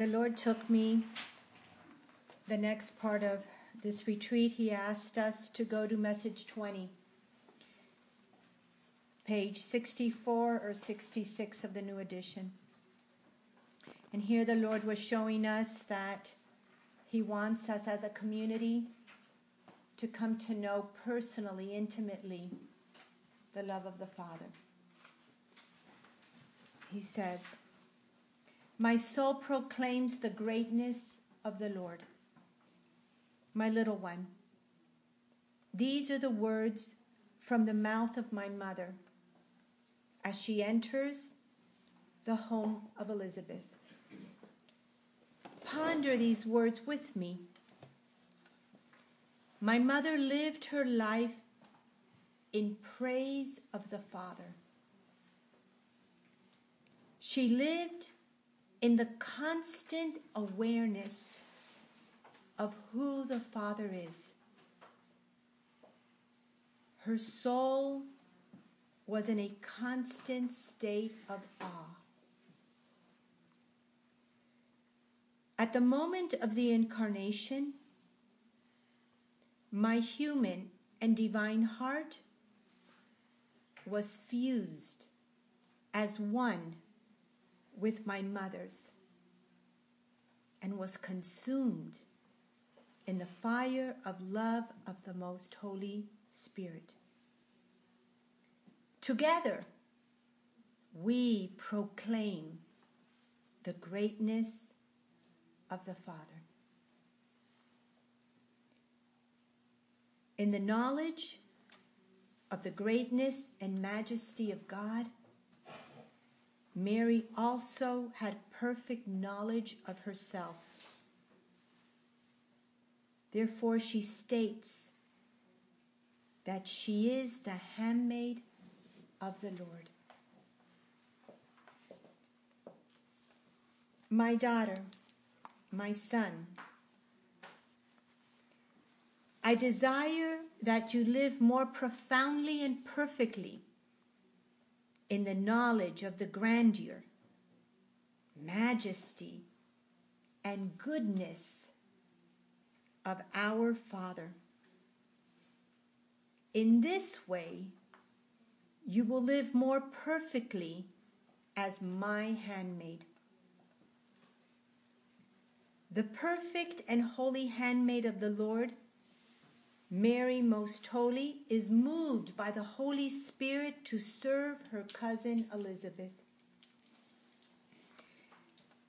the Lord took me the next part of this retreat. He asked us to go to message 20, page 64 or 66 of the new edition. And here the Lord was showing us that He wants us as a community to come to know personally, intimately, the love of the Father. He says, My soul proclaims the greatness of the Lord. My little one, these are the words from the mouth of my mother as she enters the home of Elizabeth. Ponder these words with me. My mother lived her life in praise of the Father. She lived in the constant awareness of who the Father is. Her soul was in a constant state of awe. At the moment of the incarnation, my human and divine heart was fused as one with my mother's and was consumed in the fire of love of the most holy spirit. Together we proclaim the greatness of the father. In the knowledge of the greatness and majesty of God, Mary also had perfect knowledge of herself. Therefore, she states that she is the handmaid of the Lord. My daughter, my son, I desire that you live more profoundly and perfectly in the knowledge of the grandeur, majesty, and goodness of our Father. In this way, you will live more perfectly as my handmaid. The perfect and holy handmaid of the Lord Mary, most holy, is moved by the Holy Spirit to serve her cousin Elizabeth.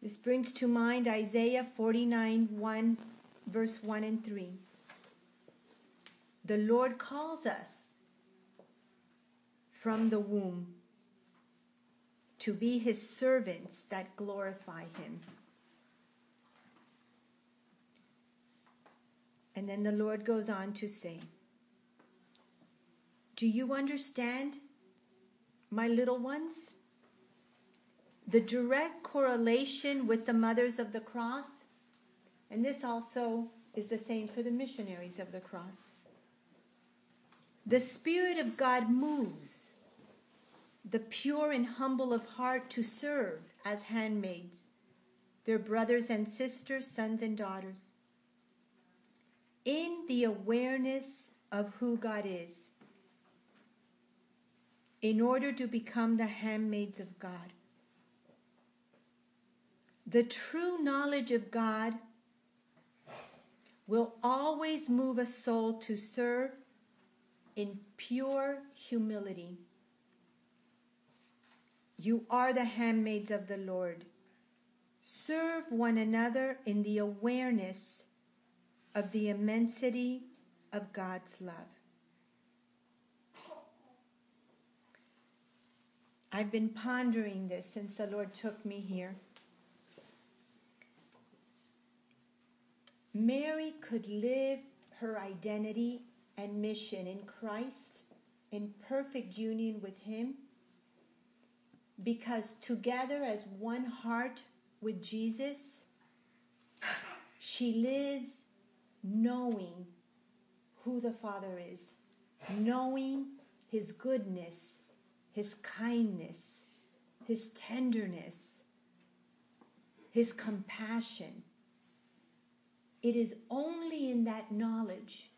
This brings to mind Isaiah 49 1, verse 1 and 3. The Lord calls us from the womb to be his servants that glorify him. And then the Lord goes on to say, Do you understand, my little ones? The direct correlation with the mothers of the cross, and this also is the same for the missionaries of the cross. The Spirit of God moves the pure and humble of heart to serve as handmaids, their brothers and sisters, sons and daughters in the awareness of who God is in order to become the handmaids of God. The true knowledge of God will always move a soul to serve in pure humility. You are the handmaids of the Lord. Serve one another in the awareness of the immensity of God's love. I've been pondering this since the Lord took me here. Mary could live her identity and mission in Christ in perfect union with Him because together as one heart with Jesus, she lives knowing who the Father is, knowing His goodness, His kindness, His tenderness, his compassion. It is only in that knowledge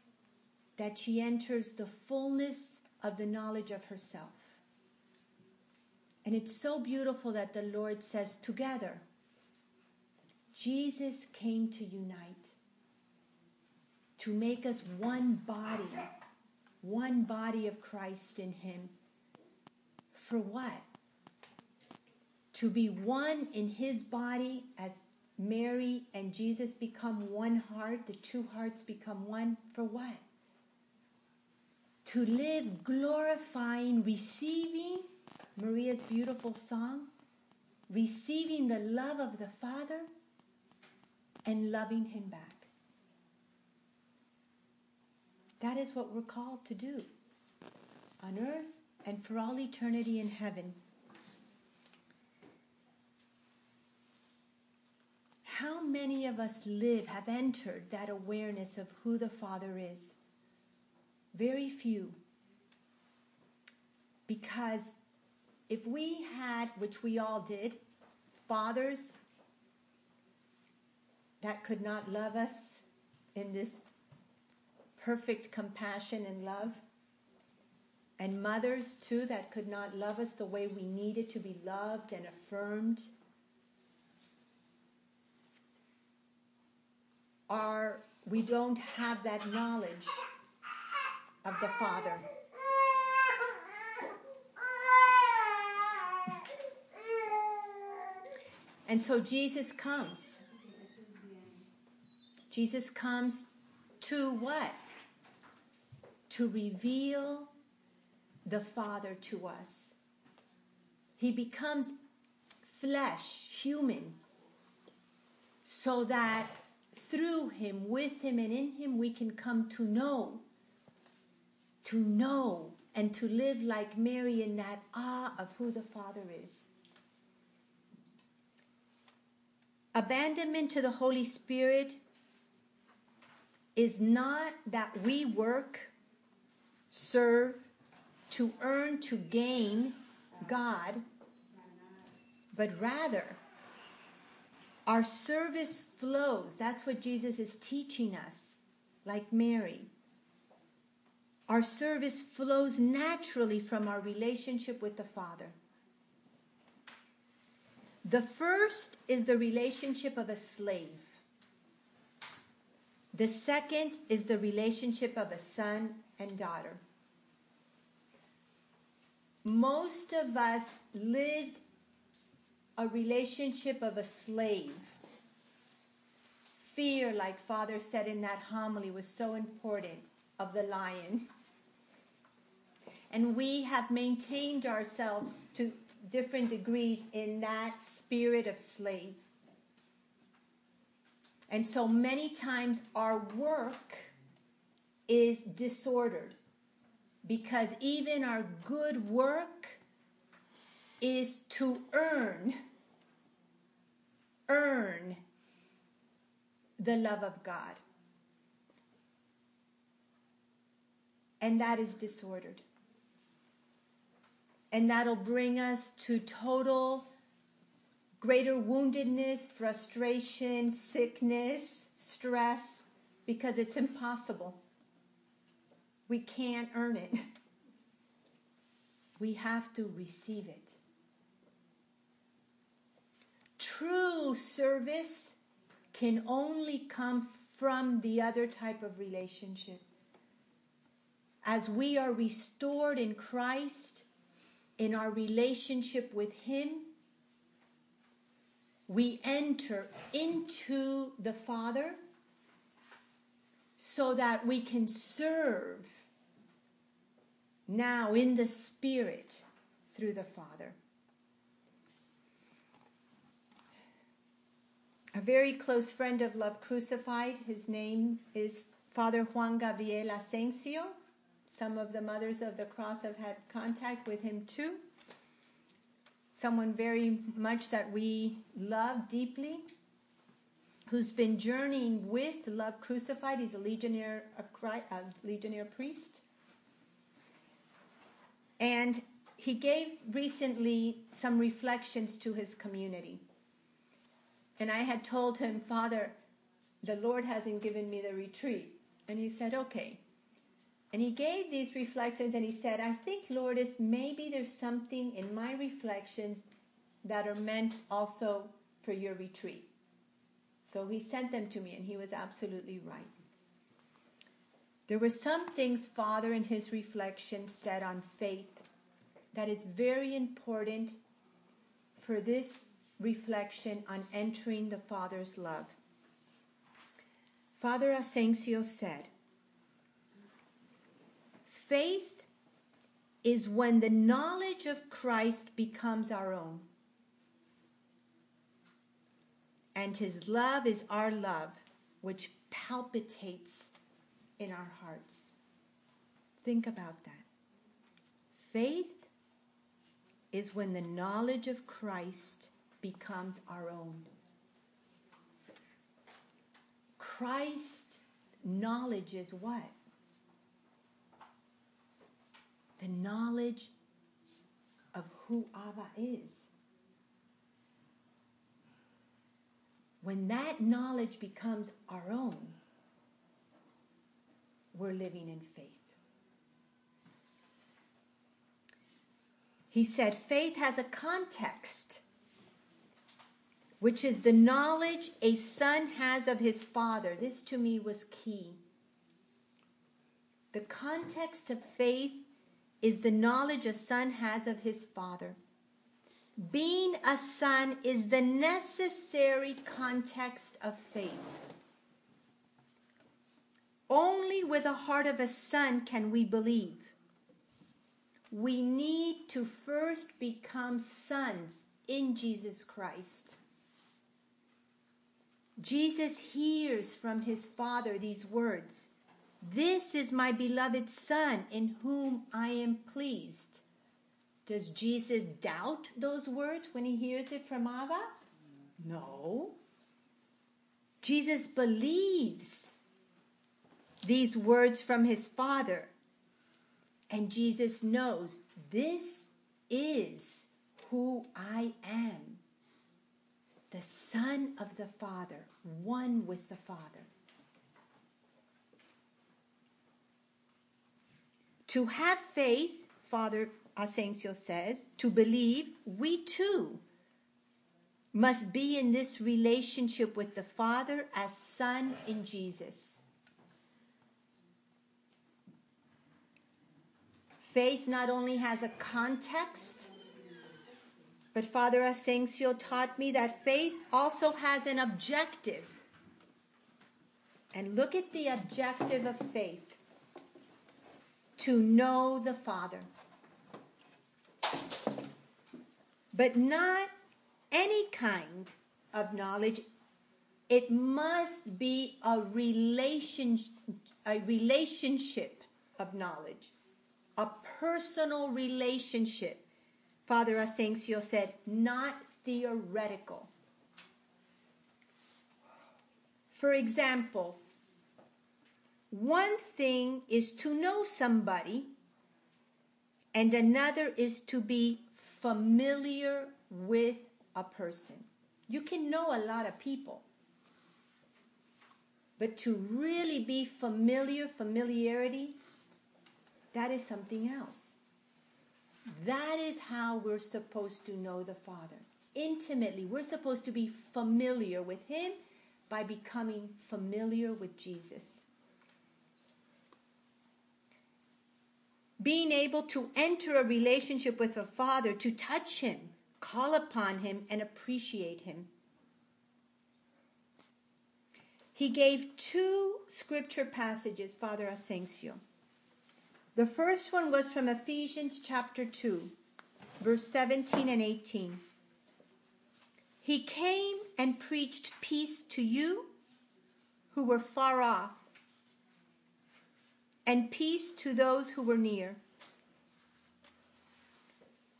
that she enters the fullness of the knowledge of herself. And it's so beautiful that the Lord says, together, Jesus came to unite, to make us one body, one body of Christ in Him. For what? To be one in His body as Mary and Jesus become one heart, the two hearts become one. For what? To live glorifying, receiving Maria's beautiful song, receiving the love of the Father and loving Him back. That is what we're called to do on earth and for all eternity in heaven. How many of us live, have entered that awareness of who the Father is? Very few. Because if we had, which we all did, fathers that could not love us in this perfect compassion and love, and mothers too that could not love us the way we needed to be loved and affirmed, are we don't have that knowledge of the Father. And so Jesus comes. Jesus comes to what? To reveal the Father to us. He becomes flesh, human, so that through him, with him, and in him, we can come to know, to know, and to live like Mary in that awe of who the Father is. Abandonment to the Holy Spirit is not that we work, serve, to earn, to gain God, but rather our service flows. That's what Jesus is teaching us, like Mary. Our service flows naturally from our relationship with the Father. The first is the relationship of a slave. The second is the relationship of a son and daughter. Most of us lived a relationship of a slave. Fear, like Father said in that homily, was so important of the lion. And we have maintained ourselves to different degrees in that spirit of slave. And so many times our work is disordered because even our good work is to earn earn the love of God. And that is disordered. And that'll bring us to total greater woundedness, frustration, sickness, stress, because it's impossible. We can't earn it. We have to receive it. True service can only come from the other type of relationship. As we are restored in Christ, in our relationship with Him, we enter into the Father so that we can serve now in the Spirit through the Father. A very close friend of Love Crucified, his name is Father Juan Gabriel Asensio. Some of the mothers of the cross have had contact with him too someone very much that we love deeply, who's been journeying with Love Crucified. He's a legionnaire, of Christ, a legionnaire priest. And he gave recently some reflections to his community. And I had told him, Father, the Lord hasn't given me the retreat. And he said, Okay. And he gave these reflections and he said, I think, Lord, is maybe there's something in my reflections that are meant also for your retreat. So he sent them to me and he was absolutely right. There were some things Father in his reflection said on faith that is very important for this reflection on entering the Father's love. Father Asensio said, Faith is when the knowledge of Christ becomes our own. And his love is our love, which palpitates in our hearts. Think about that. Faith is when the knowledge of Christ becomes our own. Christ's knowledge is what? The knowledge of who Abba is. When that knowledge becomes our own, we're living in faith. He said faith has a context, which is the knowledge a son has of his father. This to me was key. The context of faith is the knowledge a son has of his father. Being a son is the necessary context of faith. Only with the heart of a son can we believe. We need to first become sons in Jesus Christ. Jesus hears from his Father these words This is my beloved Son in whom I am pleased. Does Jesus doubt those words when he hears it from Abba? No. Jesus believes these words from his Father. And Jesus knows this is who I am the Son of the Father, one with the Father. To have faith, Father Asensio says, to believe, we too must be in this relationship with the Father as Son in Jesus. Faith not only has a context, but Father Asensio taught me that faith also has an objective. And look at the objective of faith to know the Father. But not any kind of knowledge. It must be a relation, a relationship of knowledge, a personal relationship Father Asensio said, not theoretical. For example, one thing is to know somebody, and another is to be familiar with a person. You can know a lot of people, but to really be familiar, familiarity, that is something else. That is how we're supposed to know the Father. Intimately, we're supposed to be familiar with Him by becoming familiar with Jesus. Being able to enter a relationship with a Father, to touch Him, call upon Him, and appreciate Him. He gave two scripture passages, Father Asensio. The first one was from Ephesians chapter 2, verse 17 and 18. He came and preached peace to you who were far off, and peace to those who were near.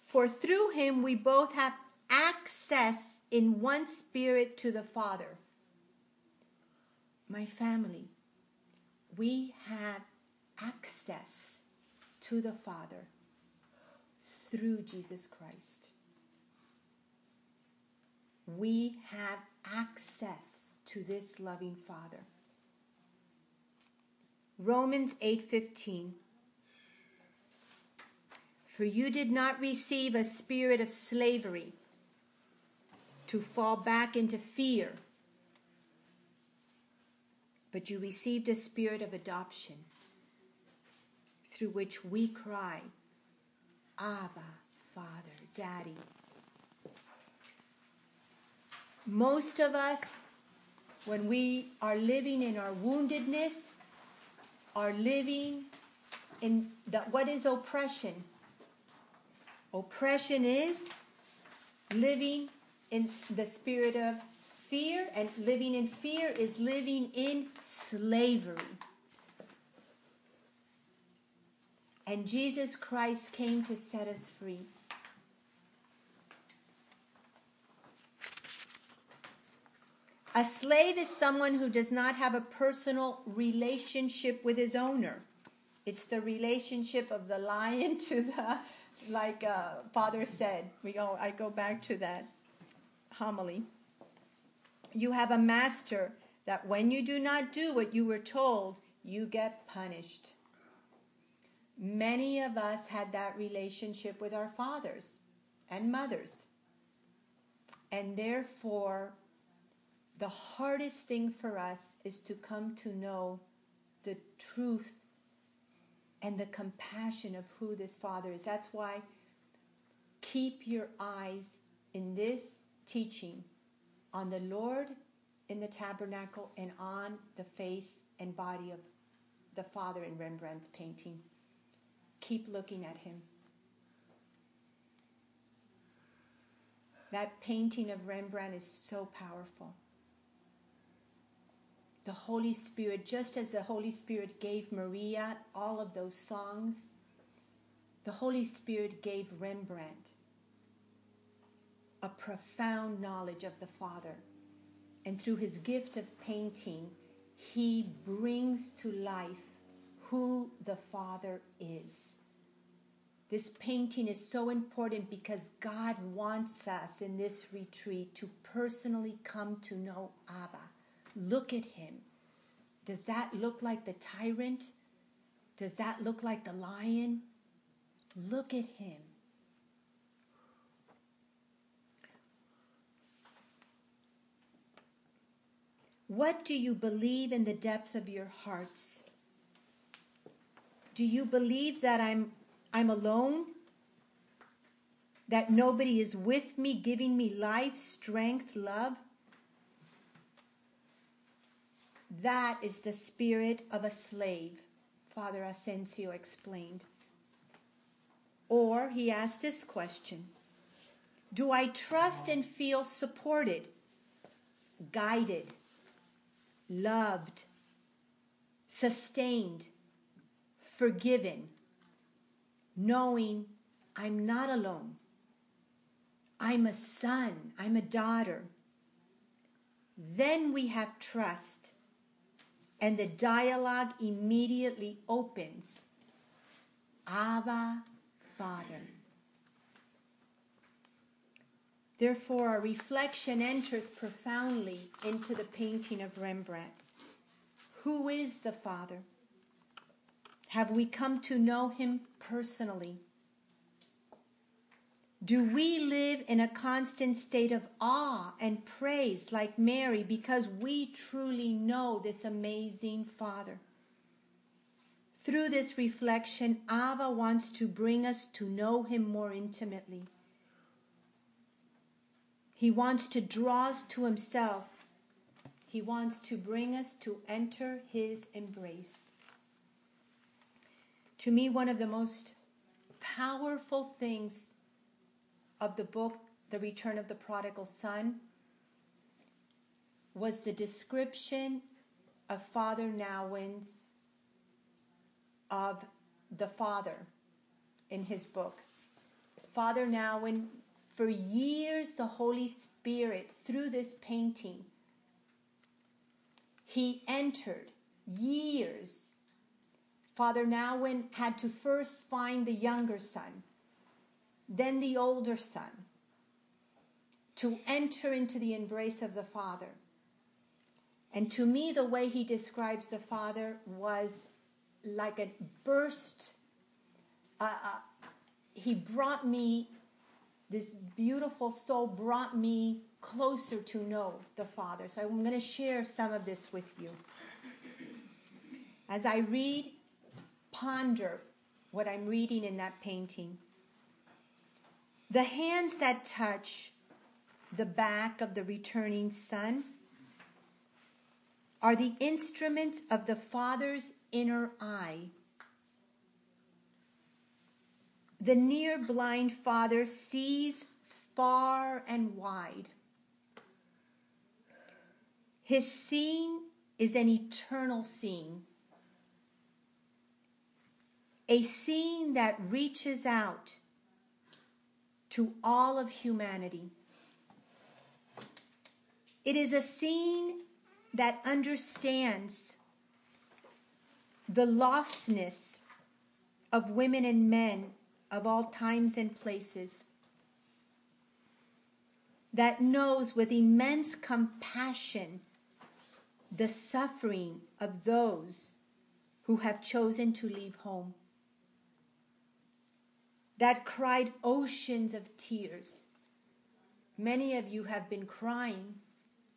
For through him we both have access in one spirit to the Father. My family, we have access to the Father through Jesus Christ. we have access to this loving Father. Romans 8:15 For you did not receive a spirit of slavery to fall back into fear, but you received a spirit of adoption through which we cry, Abba, Father, Daddy. Most of us, when we are living in our woundedness, are living in that what is oppression? Oppression is living in the spirit of fear, and living in fear is living in slavery. And Jesus Christ came to set us free. A slave is someone who does not have a personal relationship with his owner. It's the relationship of the lion to the, like uh, Father said. We go. I go back to that homily. You have a master that when you do not do what you were told, you get punished. Many of us had that relationship with our fathers and mothers. And therefore, the hardest thing for us is to come to know the truth and the compassion of who this Father is. That's why keep your eyes in this teaching on the Lord in the tabernacle and on the face and body of the Father in Rembrandt's painting. Keep looking at him. That painting of Rembrandt is so powerful. The Holy Spirit, just as the Holy Spirit gave Maria all of those songs, the Holy Spirit gave Rembrandt a profound knowledge of the Father. And through his gift of painting, he brings to life who the Father is. This painting is so important because God wants us in this retreat to personally come to know Abba. Look at him. Does that look like the tyrant? Does that look like the lion? Look at him. What do you believe in the depth of your hearts? Do you believe that I'm I'm alone? That nobody is with me giving me life, strength, love? That is the spirit of a slave, Father Asensio explained. Or he asked this question Do I trust and feel supported, guided, loved, sustained, forgiven, knowing I'm not alone? I'm a son, I'm a daughter. Then we have trust and the dialogue immediately opens. Abba, Father. Therefore, our reflection enters profoundly into the painting of Rembrandt. Who is the Father? Have we come to know him personally? Do we live in a constant state of awe and praise like Mary because we truly know this amazing Father? Through this reflection, Abba wants to bring us to know him more intimately. He wants to draw us to himself. He wants to bring us to enter his embrace. To me, one of the most powerful things of the book, The Return of the Prodigal Son, was the description of Father Nouwen's of the Father in his book. Father Nouwen, for years, the Holy Spirit, through this painting, he entered years. Father Nouwen had to first find the younger son then the older son, to enter into the embrace of the Father. And to me, the way he describes the Father was like a burst. Uh, uh, he brought me, this beautiful soul brought me closer to know the Father. So I'm going to share some of this with you. As I read, ponder what I'm reading in that painting. The hands that touch the back of the returning son are the instruments of the Father's inner eye. The near blind Father sees far and wide. His seeing is an eternal seeing, a seeing that reaches out to all of humanity. It is a scene that understands the lostness of women and men of all times and places, that knows with immense compassion the suffering of those who have chosen to leave home, that cried oceans of tears. Many of you have been crying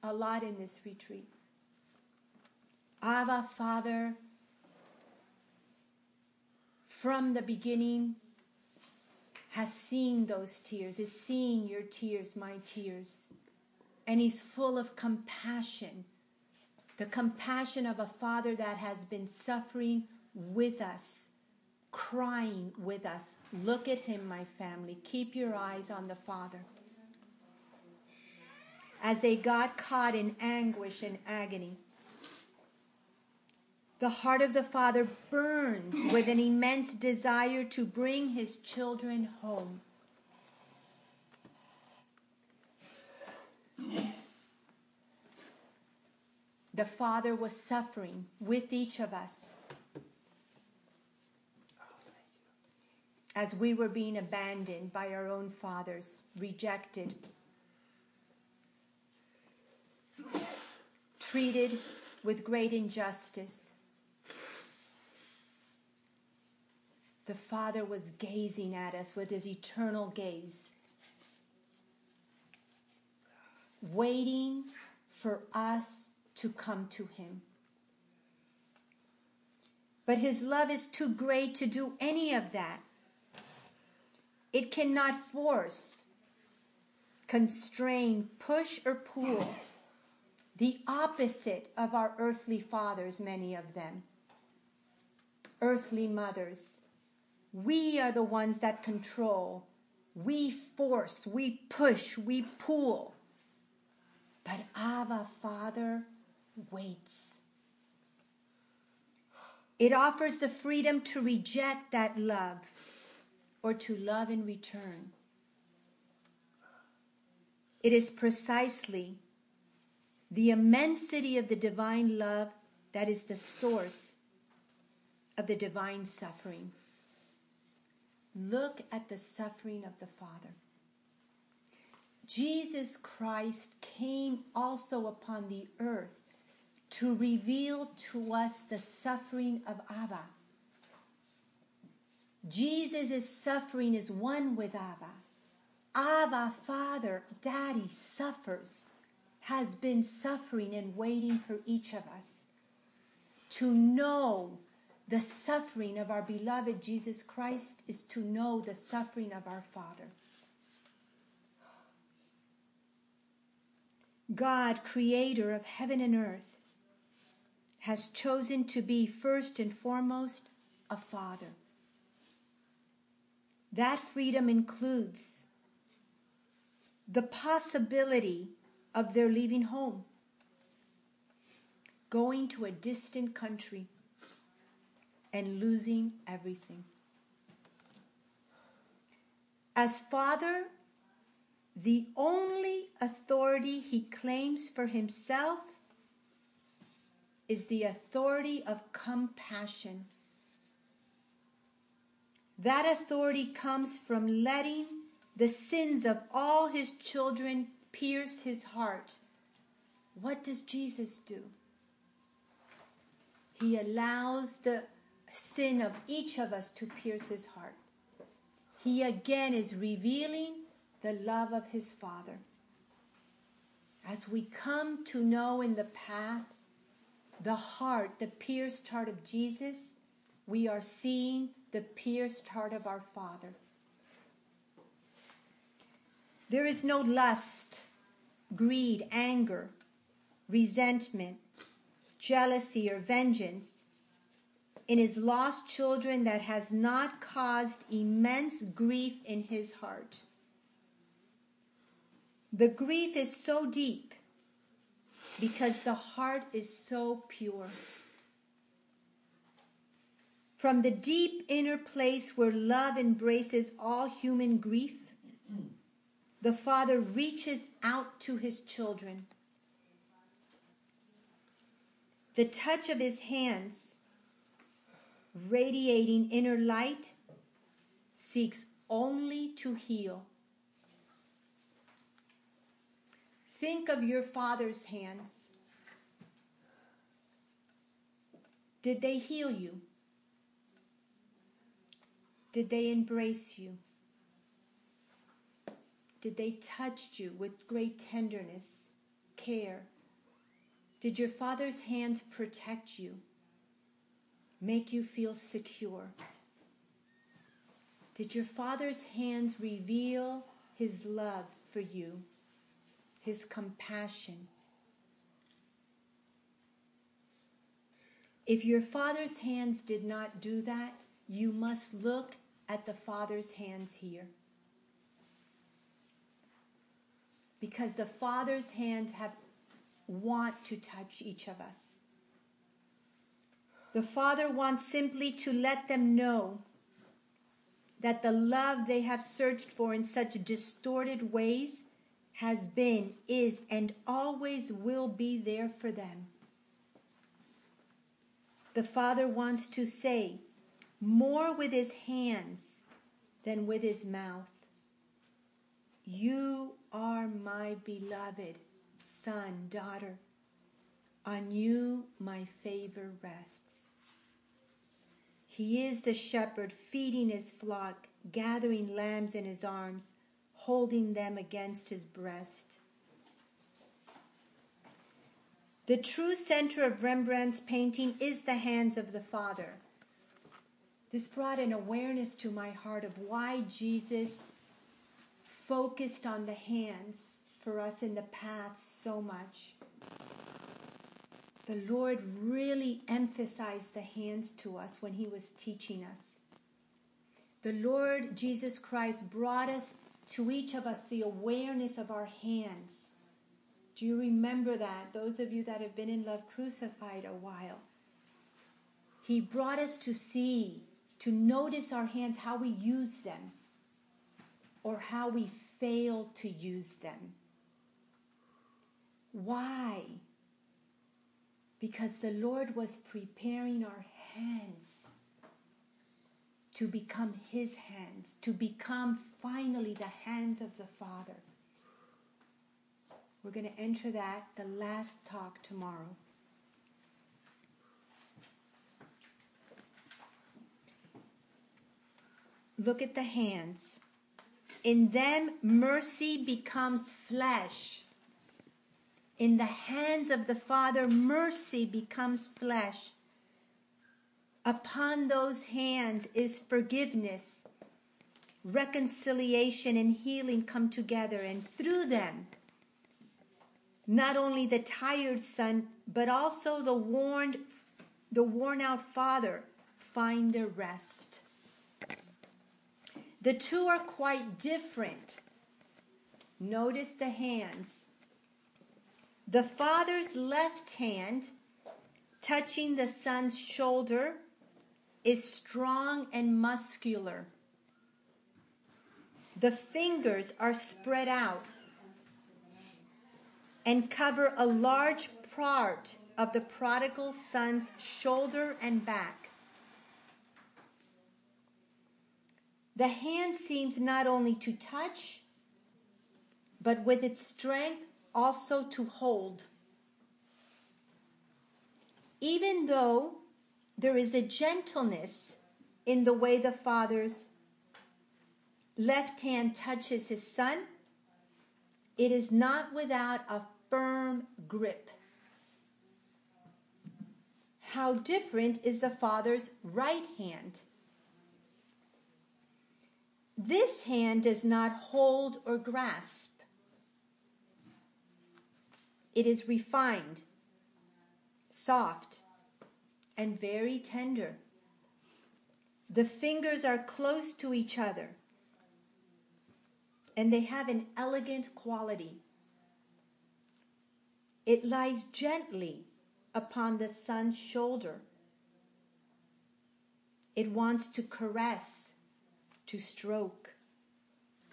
a lot in this retreat. Abba, Father, from the beginning, has seen those tears, is seeing your tears, my tears. And he's full of compassion. The compassion of a father that has been suffering with us, crying with us. Look at him, my family. Keep your eyes on the Father. As they got caught in anguish and agony, the heart of the Father burns with an immense desire to bring his children home. The Father was suffering with each of us as we were being abandoned by our own fathers, rejected, treated with great injustice. the Father was gazing at us with his eternal gaze, waiting for us to come to him. But his love is too great to do any of that. It cannot force, constrain, push, or pull. The opposite of our earthly fathers, many of them. Earthly mothers we are the ones that control. We force, we push, we pull. But Abba, Father, waits. It offers the freedom to reject that love or to love in return. It is precisely the immensity of the divine love that is the source of the divine suffering. Look at the suffering of the Father. Jesus Christ came also upon the earth to reveal to us the suffering of Abba. Jesus' suffering is one with Abba. Abba, Father, Daddy suffers, has been suffering and waiting for each of us to know the suffering of our beloved Jesus Christ is to know the suffering of our Father. God, creator of heaven and earth, has chosen to be first and foremost a father. That freedom includes the possibility of their leaving home, going to a distant country and losing everything. As Father, the only authority he claims for himself is the authority of compassion. That authority comes from letting the sins of all his children pierce his heart, what does Jesus do? He allows the sin of each of us to pierce his heart. He again is revealing the love of his Father. As we come to know in the path the heart, the pierced heart of Jesus, we are seeing the pierced heart of our Father. There is no lust, greed, anger, resentment, jealousy, or vengeance in his lost children that has not caused immense grief in his heart. The grief is so deep because the heart is so pure. From the deep inner place where love embraces all human grief, the Father reaches out to his children. The touch of his hands, radiating inner light, seeks only to heal. Think of your Father's hands. Did they heal you? Did they embrace you? Did they touch you with great tenderness, care? Did your Father's hands protect you, make you feel secure? Did your Father's hands reveal His love for you, His compassion? If your Father's hands did not do that, you must look at the Father's hands here. Because the Father's hands have want to touch each of us. The Father wants simply to let them know that the love they have searched for in such distorted ways has been, is, and always will be there for them. The Father wants to say more with his hands than with his mouth. You are my beloved son, daughter. On you my favor rests. He is the shepherd feeding his flock, gathering lambs in his arms, holding them against his breast. The true center of Rembrandt's painting is the hands of the Father. This brought an awareness to my heart of why Jesus focused on the hands for us in the path so much. The Lord really emphasized the hands to us when He was teaching us. The Lord Jesus Christ brought us to each of us the awareness of our hands. Do you remember that? Those of you that have been in Love Crucified a while. He brought us to see, to notice our hands, how we use them, or how we fail to use them. Why? Because the Lord was preparing our hands to become His hands, to become finally the hands of the Father. We're going to enter that the last talk tomorrow. Look at the hands. In them, mercy becomes flesh. In the hands of the Father, mercy becomes flesh. Upon those hands is forgiveness, reconciliation, and healing come together, and through them, not only the tired son, but also the worn, the worn out father find their rest. The two are quite different. Notice the hands. The father's left hand, touching the son's shoulder, is strong and muscular. The fingers are spread out and cover a large part of the prodigal son's shoulder and back. The hand seems not only to touch, but with its strength also to hold. Even though there is a gentleness in the way the Father's left hand touches his Son, it is not without a firm grip. How different is the Father's right hand? This hand does not hold or grasp. It is refined, soft, and very tender. The fingers are close to each other, and they have an elegant quality. It lies gently upon the son's shoulder. It wants to caress, to stroke,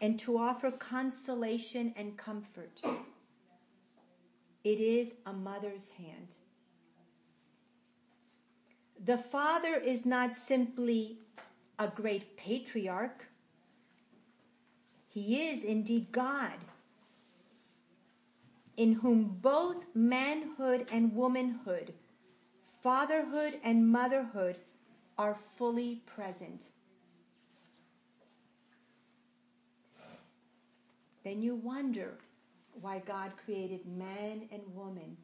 and to offer consolation and comfort. It is a mother's hand. The father is not simply a great patriarch, he is indeed God in whom both manhood and womanhood, fatherhood and motherhood are fully present. Then you wonder why God created man and woman,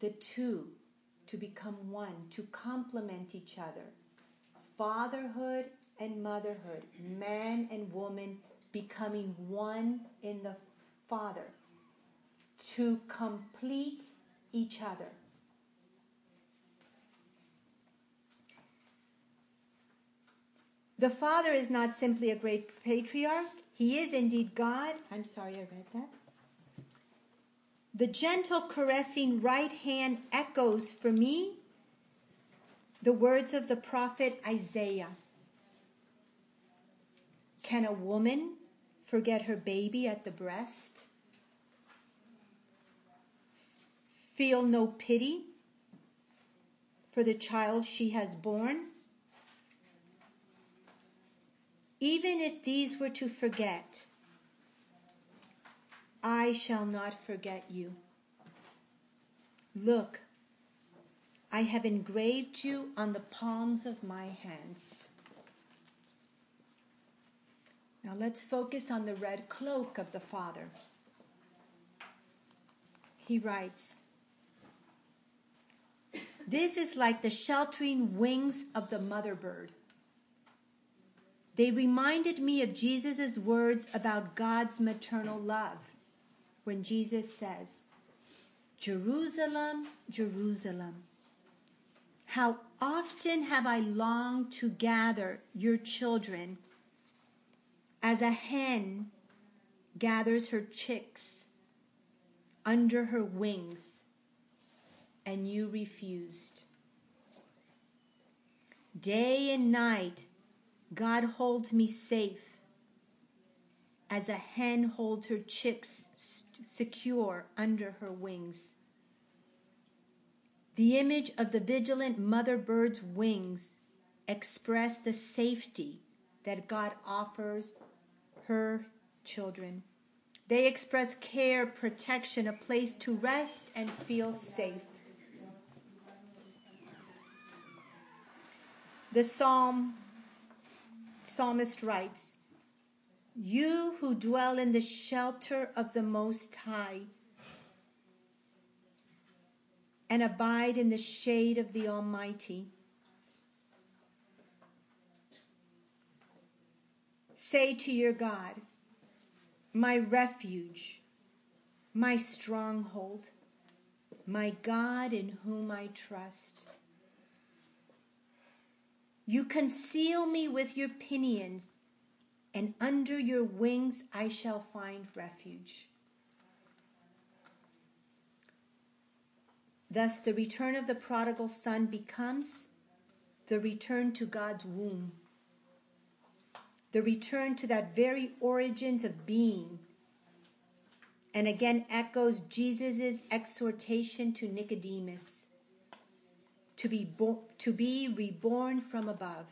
the two to become one, to complement each other. Fatherhood and motherhood, man and woman becoming one in the Father to complete each other. The Father is not simply a great patriarch, he is indeed God. I'm sorry I read that. The gentle, caressing right hand echoes for me the words of the prophet Isaiah. Can a woman forget her baby at the breast? Feel no pity for the child she has borne? Even if these were to forget, I shall not forget you. Look, I have engraved you on the palms of my hands. Now let's focus on the red cloak of the Father. He writes, This is like the sheltering wings of the mother bird. They reminded me of Jesus' words about God's maternal love when Jesus says, Jerusalem, Jerusalem, how often have I longed to gather your children as a hen gathers her chicks under her wings, and you refused. Day and night, God holds me safe as a hen holds her chicks secure under her wings. The image of the vigilant mother bird's wings express the safety that God offers her children. They express care, protection, a place to rest and feel safe. The psalm psalmist writes, You who dwell in the shelter of the Most High and abide in the shade of the Almighty, Say to your God, my refuge, my stronghold, my God in whom I trust. You conceal me with your pinions, and under your wings I shall find refuge. Thus, the return of the prodigal son becomes the return to God's womb the return to that very origins of being. And again echoes Jesus' exhortation to Nicodemus to be, bo- to be reborn from above.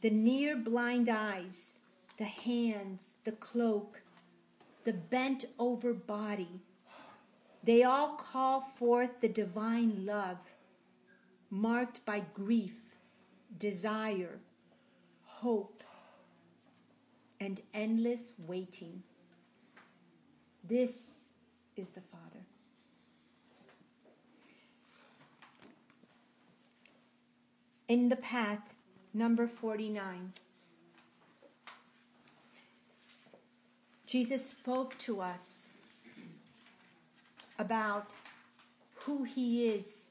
The near blind eyes the hands, the cloak, the bent over body, they all call forth the divine love marked by grief, desire, hope, and endless waiting. This is the Father. In the path, number 49, Jesus spoke to us about who he is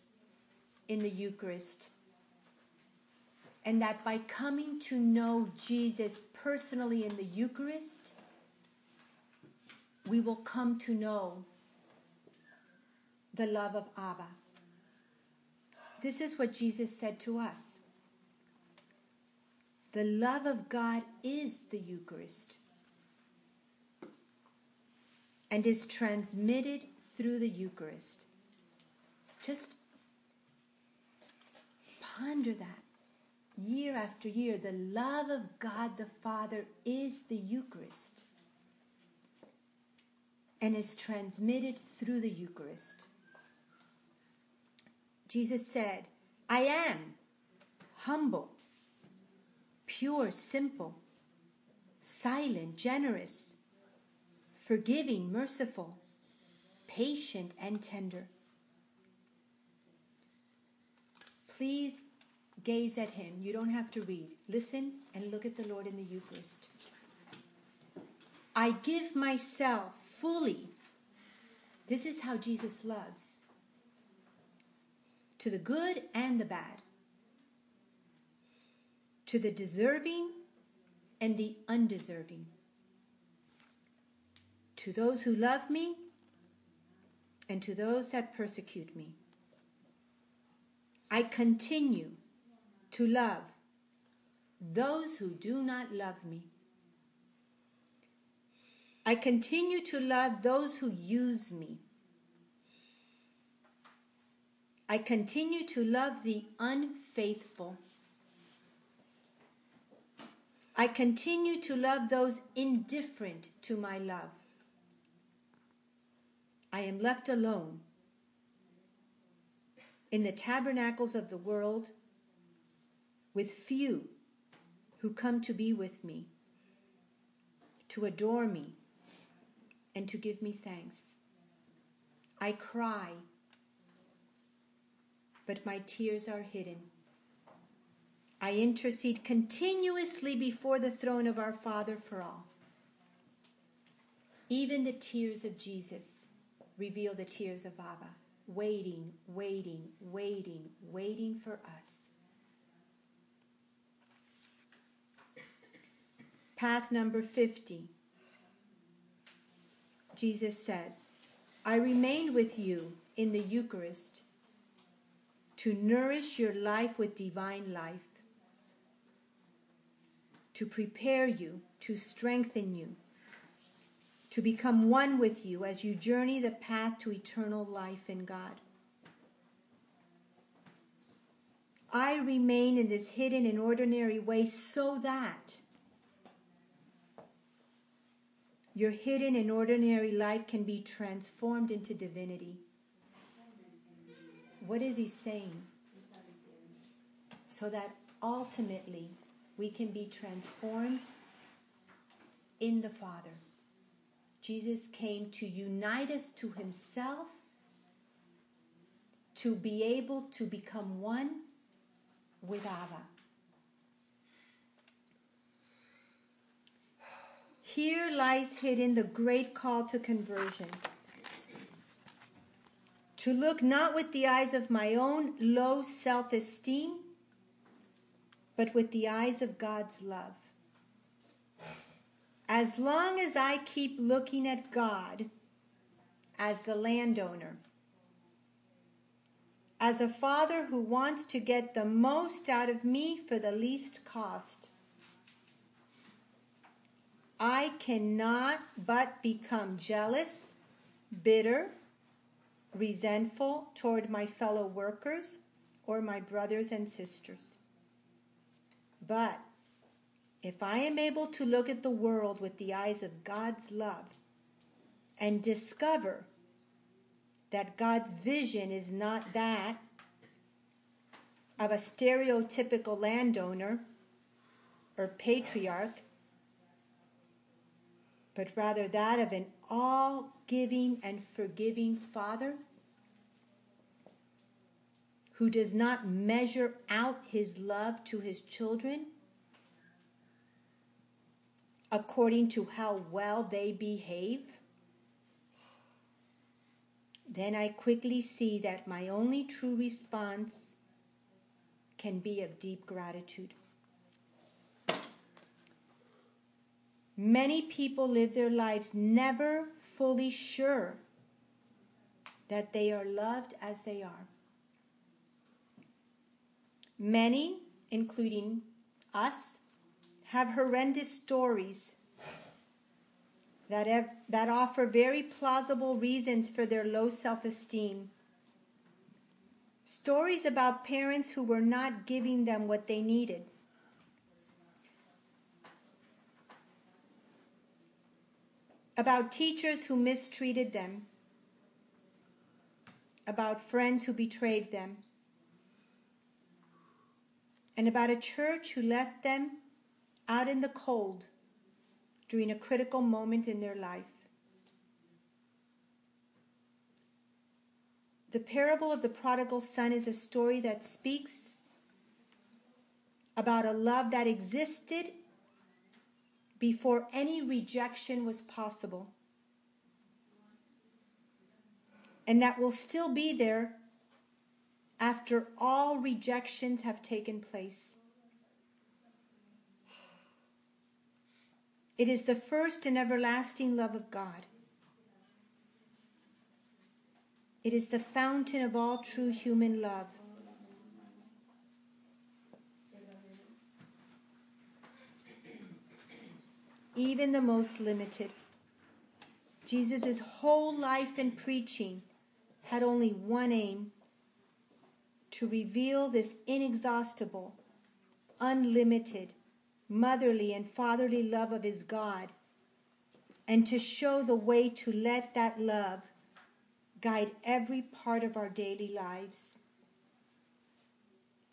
in the Eucharist. And that by coming to know Jesus personally in the Eucharist, we will come to know the love of Abba. This is what Jesus said to us. The love of God is the Eucharist and is transmitted through the Eucharist. Just ponder that year after year. The love of God the Father is the Eucharist and is transmitted through the Eucharist. Jesus said, I am humble, pure, simple, silent, generous, forgiving, merciful, patient, and tender. Please gaze at him. You don't have to read. Listen and look at the Lord in the Eucharist. I give myself fully. This is how Jesus loves to the good and the bad, to the deserving and the undeserving, to those who love me and to those that persecute me. I continue to love those who do not love me. I continue to love those who use me. I continue to love the unfaithful. I continue to love those indifferent to my love. I am left alone in the tabernacles of the world with few who come to be with me, to adore me, and to give me thanks. I cry but my tears are hidden. I intercede continuously before the throne of our Father for all. Even the tears of Jesus reveal the tears of Abba, waiting, waiting, waiting, waiting for us. Path number 50. Jesus says, I remain with you in the Eucharist to nourish your life with divine life, to prepare you, to strengthen you, to become one with you as you journey the path to eternal life in God. I remain in this hidden and ordinary way so that your hidden and ordinary life can be transformed into divinity. What is he saying? So that ultimately we can be transformed in the Father. Jesus came to unite us to himself, to be able to become one with Abba. Here lies hidden the great call to conversion to look not with the eyes of my own low self esteem, but with the eyes of God's love. As long as I keep looking at God as the landowner, as a father who wants to get the most out of me for the least cost, I cannot but become jealous, bitter, resentful toward my fellow workers or my brothers and sisters. But if I am able to look at the world with the eyes of God's love and discover that God's vision is not that of a stereotypical landowner or patriarch, but rather that of an all giving and forgiving Father who does not measure out his love to his children according to how well they behave, then I quickly see that my only true response can be of deep gratitude. Many people live their lives never fully sure that they are loved as they are. Many, including us, have horrendous stories that, have, that offer very plausible reasons for their low self esteem. Stories about parents who were not giving them what they needed. About teachers who mistreated them. About friends who betrayed them. And about a church who left them out in the cold during a critical moment in their life. The parable of the prodigal son is a story that speaks about a love that existed before any rejection was possible and that will still be there after all rejections have taken place. It is the first and everlasting love of God. It is the fountain of all true human love. Even the most limited. Jesus' whole life and preaching had only one aim to reveal this inexhaustible, unlimited, motherly and fatherly love of his God, and to show the way to let that love guide every part of our daily lives.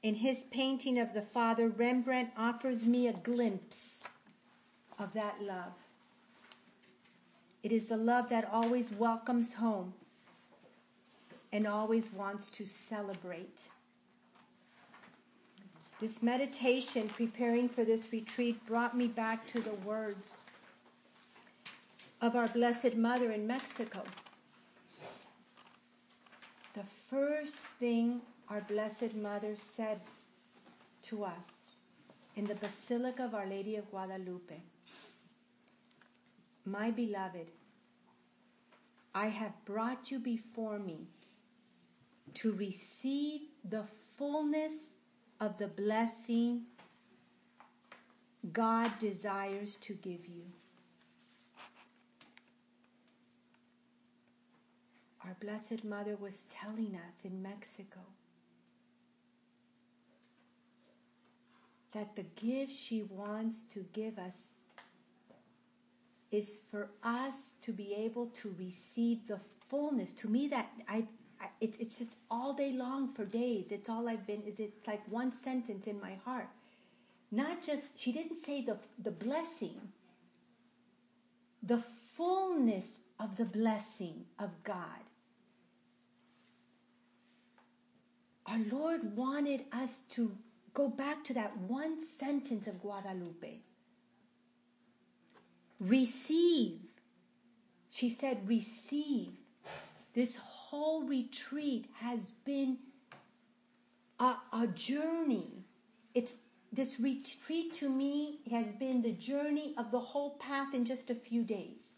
In his painting of the Father, Rembrandt offers me a glimpse of that love. It is the love that always welcomes home and always wants to celebrate. This meditation, preparing for this retreat, brought me back to the words of our Blessed Mother in Mexico. The first thing our Blessed Mother said to us in the Basilica of Our Lady of Guadalupe My beloved, I have brought you before me to receive the fullness of the blessing God desires to give you. Our Blessed Mother was telling us in Mexico that the gift she wants to give us is for us to be able to receive the fullness. To me, that I it, it's just all day long for days. It's all I've been, is it's like one sentence in my heart. Not just, she didn't say the, the blessing, the fullness of the blessing of God. Our Lord wanted us to go back to that one sentence of Guadalupe. Receive. She said, receive this whole retreat has been a, a journey. It's this retreat to me has been the journey of the whole path in just a few days.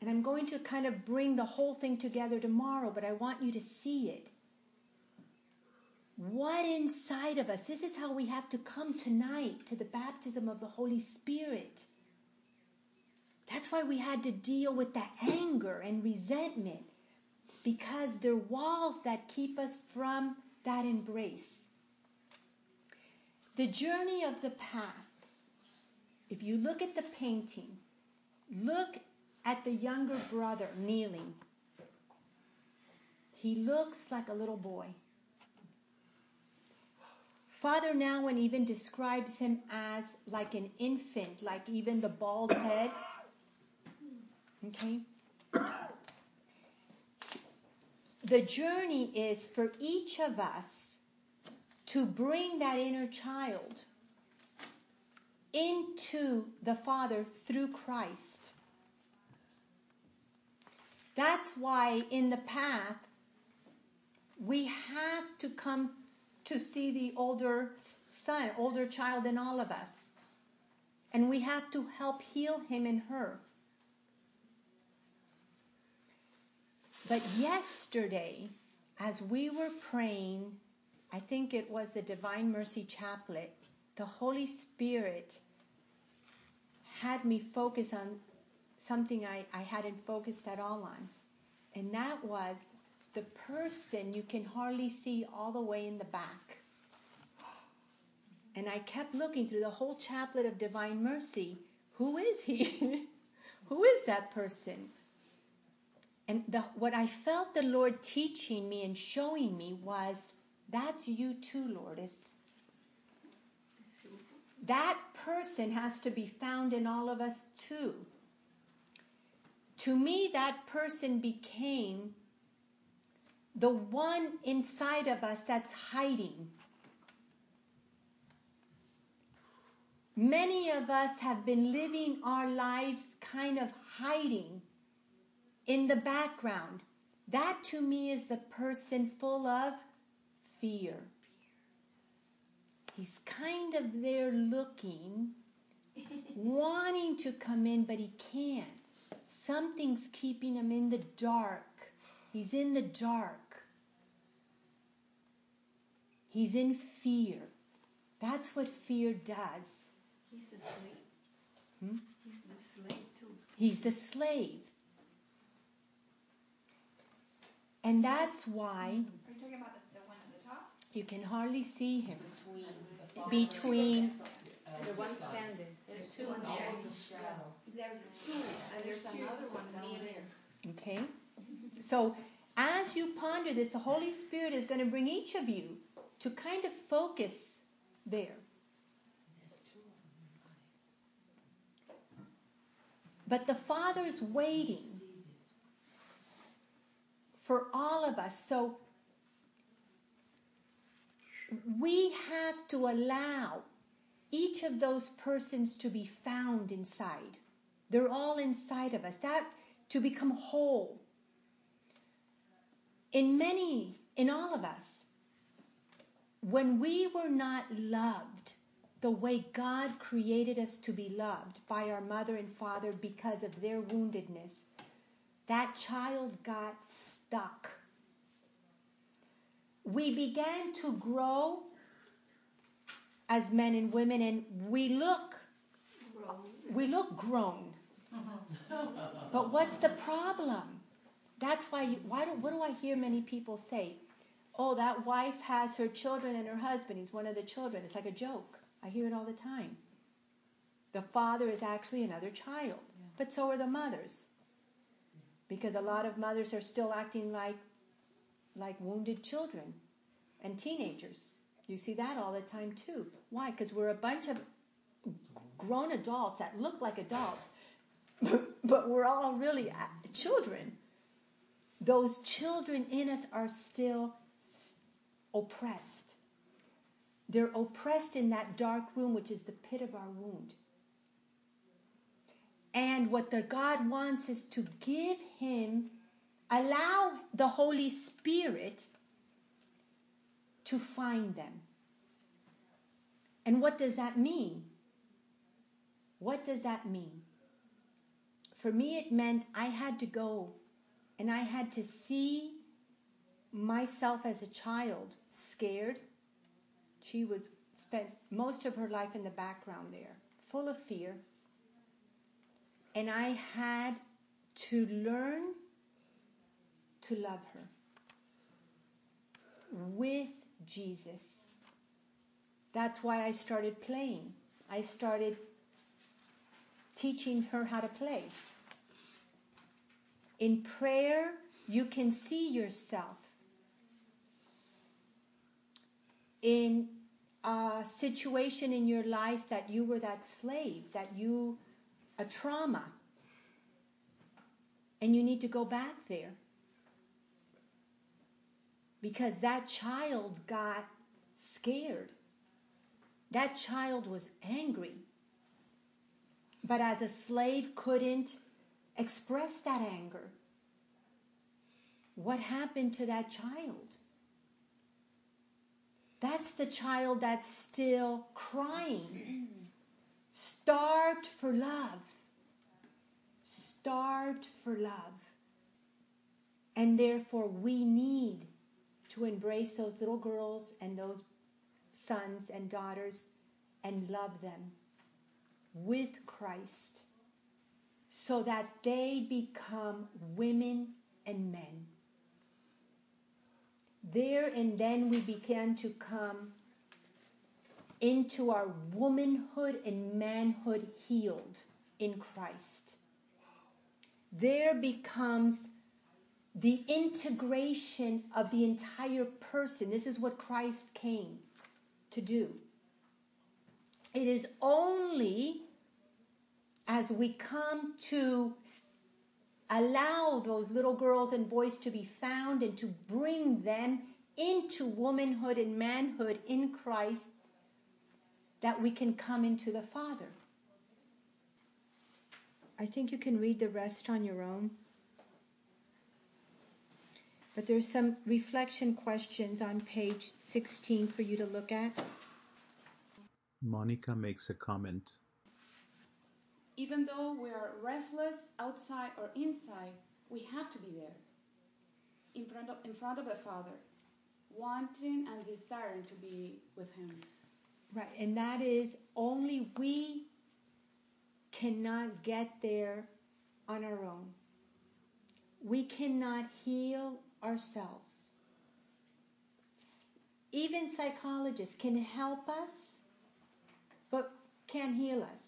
And I'm going to kind of bring the whole thing together tomorrow, but I want you to see it. What inside of us, this is how we have to come tonight to the baptism of the Holy Spirit. That's why we had to deal with that anger and resentment because they're walls that keep us from that embrace. The journey of the path. If you look at the painting, look at the younger brother kneeling. He looks like a little boy. Father Nouwen even describes him as like an infant, like even the bald head. Okay? The journey is for each of us to bring that inner child into the Father through Christ. That's why in the path, we have to come to see the older son, older child in all of us. And we have to help heal him and her. But yesterday, as we were praying, I think it was the Divine Mercy Chaplet, the Holy Spirit had me focus on something I, I hadn't focused at all on. And that was the person you can hardly see all the way in the back. And I kept looking through the whole chaplet of Divine Mercy. Who is he? Who is that person? And the, what I felt the Lord teaching me and showing me was that's you too, Lourdes. That person has to be found in all of us too. To me, that person became the one inside of us that's hiding. Many of us have been living our lives kind of hiding in the background. That to me is the person full of fear. He's kind of there looking, wanting to come in, but he can't. Something's keeping him in the dark. He's in the dark. He's in fear. That's what fear does. He's the slave. Hmm? He's the slave too. He's the slave. And that's why Are you talking about the, the one at the top? you can hardly see him. Between. Between, The one standing. There's two One almost shadow. There's two, and there's another one down there. okay? So as you ponder this, the Holy Spirit is going to bring each of you to kind of focus there. There's two of them. But the Father's waiting Seated. For all of us. So we have to allow each of those persons to be found inside. They're all inside of us. That to become whole. In many, in all of us, when we were not loved the way God created us to be loved by our mother and father because of their woundedness, that child got stuck. We began to grow as men and women, and we look Grown. we look grown. but what's the problem? That's why you, why do what do I hear many people say? Oh, that wife has her children and her husband. He's one of the children. It's like a joke. I hear it all the time. The father is actually another child, but so are the mothers. Because a lot of mothers are still acting like like wounded children and teenagers. You see that all the time too. Why? Because we're a bunch of grown adults that look like adults, but we're all really children. Those children in us are still oppressed. They're oppressed in that dark room, which is the pit of our wound. And what the God wants is to give him, allow the Holy Spirit to find them. And what does that mean? What does that mean? For me, it meant I had to go and I had to see myself as a child scared. She was spent most of her life in the background there, full of fear. And I had to learn to love her with Jesus. That's why I started playing. I started teaching her how to play. In prayer, you can see yourself in a situation in your life that you were that slave, that you, a trauma, and you need to go back there. Because that child got scared. That child was angry. But as a slave couldn't express that anger. What happened to that child? That's the child that's still crying, starved for love, starved for love. And therefore, we need to embrace those little girls and those sons and daughters and love them with Christ so that they become women and men. There and then we begin to come into our womanhood and manhood healed in Christ. There becomes the integration of the entire person. This is what Christ came to do. It is only as we come to allow those little girls and boys to be found and to bring them into womanhood and manhood in Christ that we can come into the Father. I think you can read the rest on your own. But there's some reflection questions on page 16 for you to look at. Monica makes a comment. Even though we are restless outside or inside, we have to be there in front of, in front of the Father, wanting and desiring to be with Him. Right, and that is only we cannot get there on our own. We cannot heal ourselves. Even psychologists can help us, but can't heal us.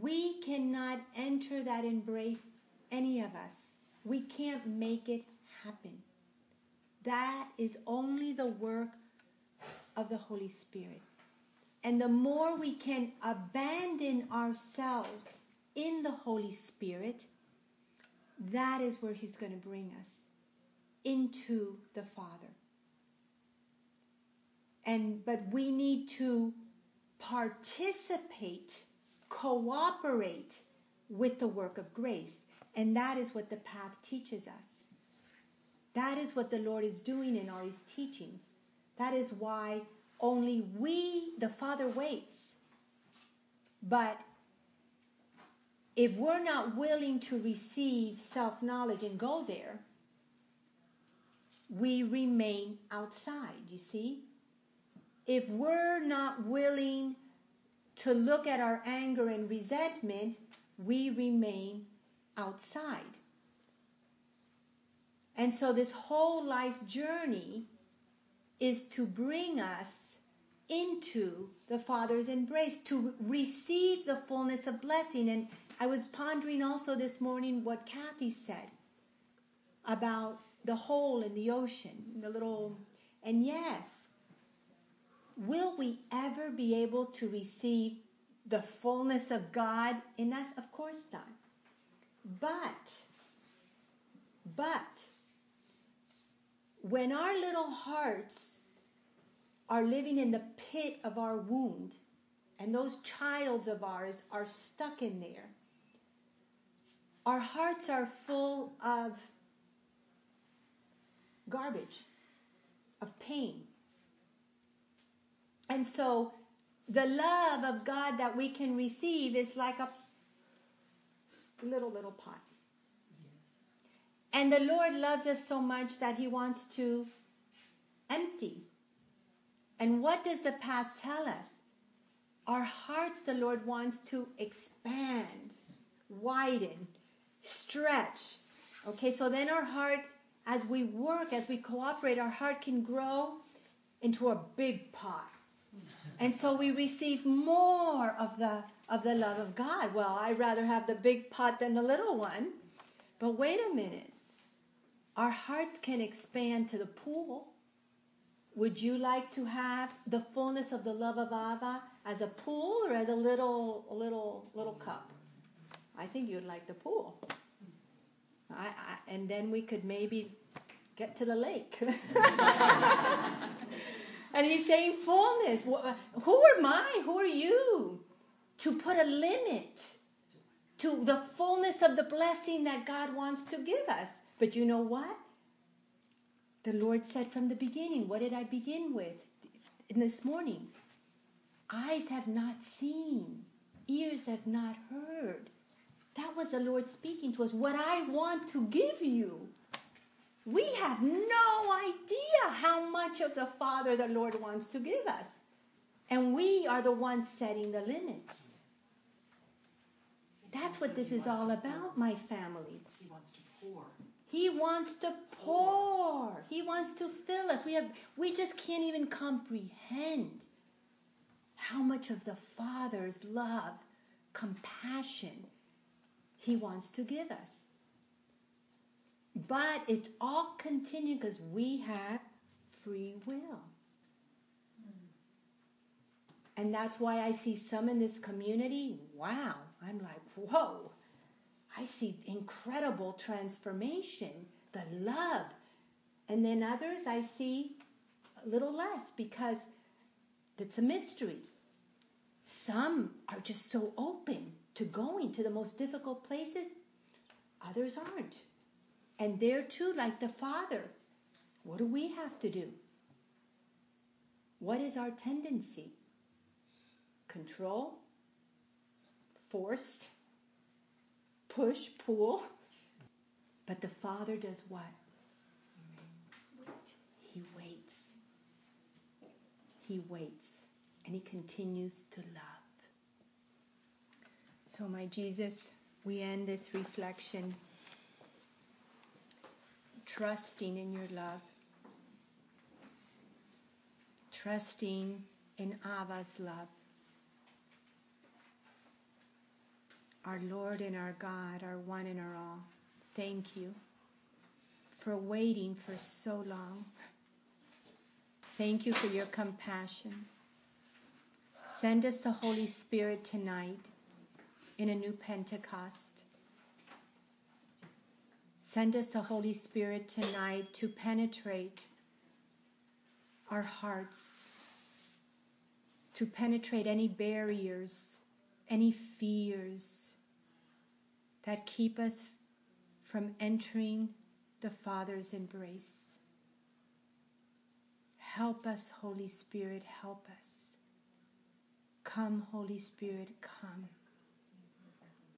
We cannot enter that embrace, any of us. We can't make it happen. That is only the work of the Holy Spirit. And the more we can abandon ourselves in the Holy Spirit, that is where He's going to bring us into the Father. And but we need to participate, cooperate with the work of grace. And that is what the path teaches us. That is what the Lord is doing in all his teachings. That is why only we, the Father, waits. But if we're not willing to receive self knowledge and go there, we remain outside, you see? If we're not willing to look at our anger and resentment, we remain outside. And so, this whole life journey is to bring us into the Father's embrace, to receive the fullness of blessing. And I was pondering also this morning what Kathy said about the hole in the ocean, the little, and yes, will we ever be able to receive the fullness of God in us? Of course not. But, but, when our little hearts are living in the pit of our wound, and those childs of ours are stuck in there, our hearts are full of garbage, of pain. And so the love of God that we can receive is like a little, little pot. And the Lord loves us so much that He wants to empty. And what does the path tell us? Our hearts, the Lord wants to expand, widen, stretch. Okay, so then our heart, as we work, as we cooperate, our heart can grow into a big pot. And so we receive more of the of the love of God. Well, I'd rather have the big pot than the little one. But wait a minute. Our hearts can expand to the pool. Would you like to have the fullness of the love of Abba as a pool or as a little little little cup? I think you'd like the pool. I, I, and then we could maybe get to the lake. and he's saying fullness. Who am I? Who are you to put a limit to the fullness of the blessing that God wants to give us? But you know what? The Lord said from the beginning, what did I begin with in this morning? Eyes have not seen, ears have not heard. That was the Lord speaking to us. What I want to give you. We have no idea how much of the Father the Lord wants to give us. And we are the ones setting the limits. That's what this is all about, my family. He wants to pour. He wants to pour. He wants to fill us. We have we just can't even comprehend how much of the Father's love, compassion he wants to give us. But it's all continued because we have free will. And that's why I see some in this community. Wow. I'm like, whoa. I see incredible transformation, the love. And then others I see a little less because it's a mystery. Some are just so open to going to the most difficult places, others aren't. And there too, like the Father, what do we have to do? What is our tendency? Control? Force? Push? Pull? But the Father does what? He waits. He waits. And he continues to love. So, my Jesus, we end this reflection trusting in your love, trusting in Abba's love. Our Lord and our God, our one and our all, thank you for waiting for so long. Thank you for your compassion. Send us the Holy Spirit tonight in a new Pentecost. Send us the Holy Spirit tonight to penetrate our hearts, to penetrate any barriers, any fears that keep us from entering the Father's embrace. Help us, Holy Spirit, help us. Come, Holy Spirit, come.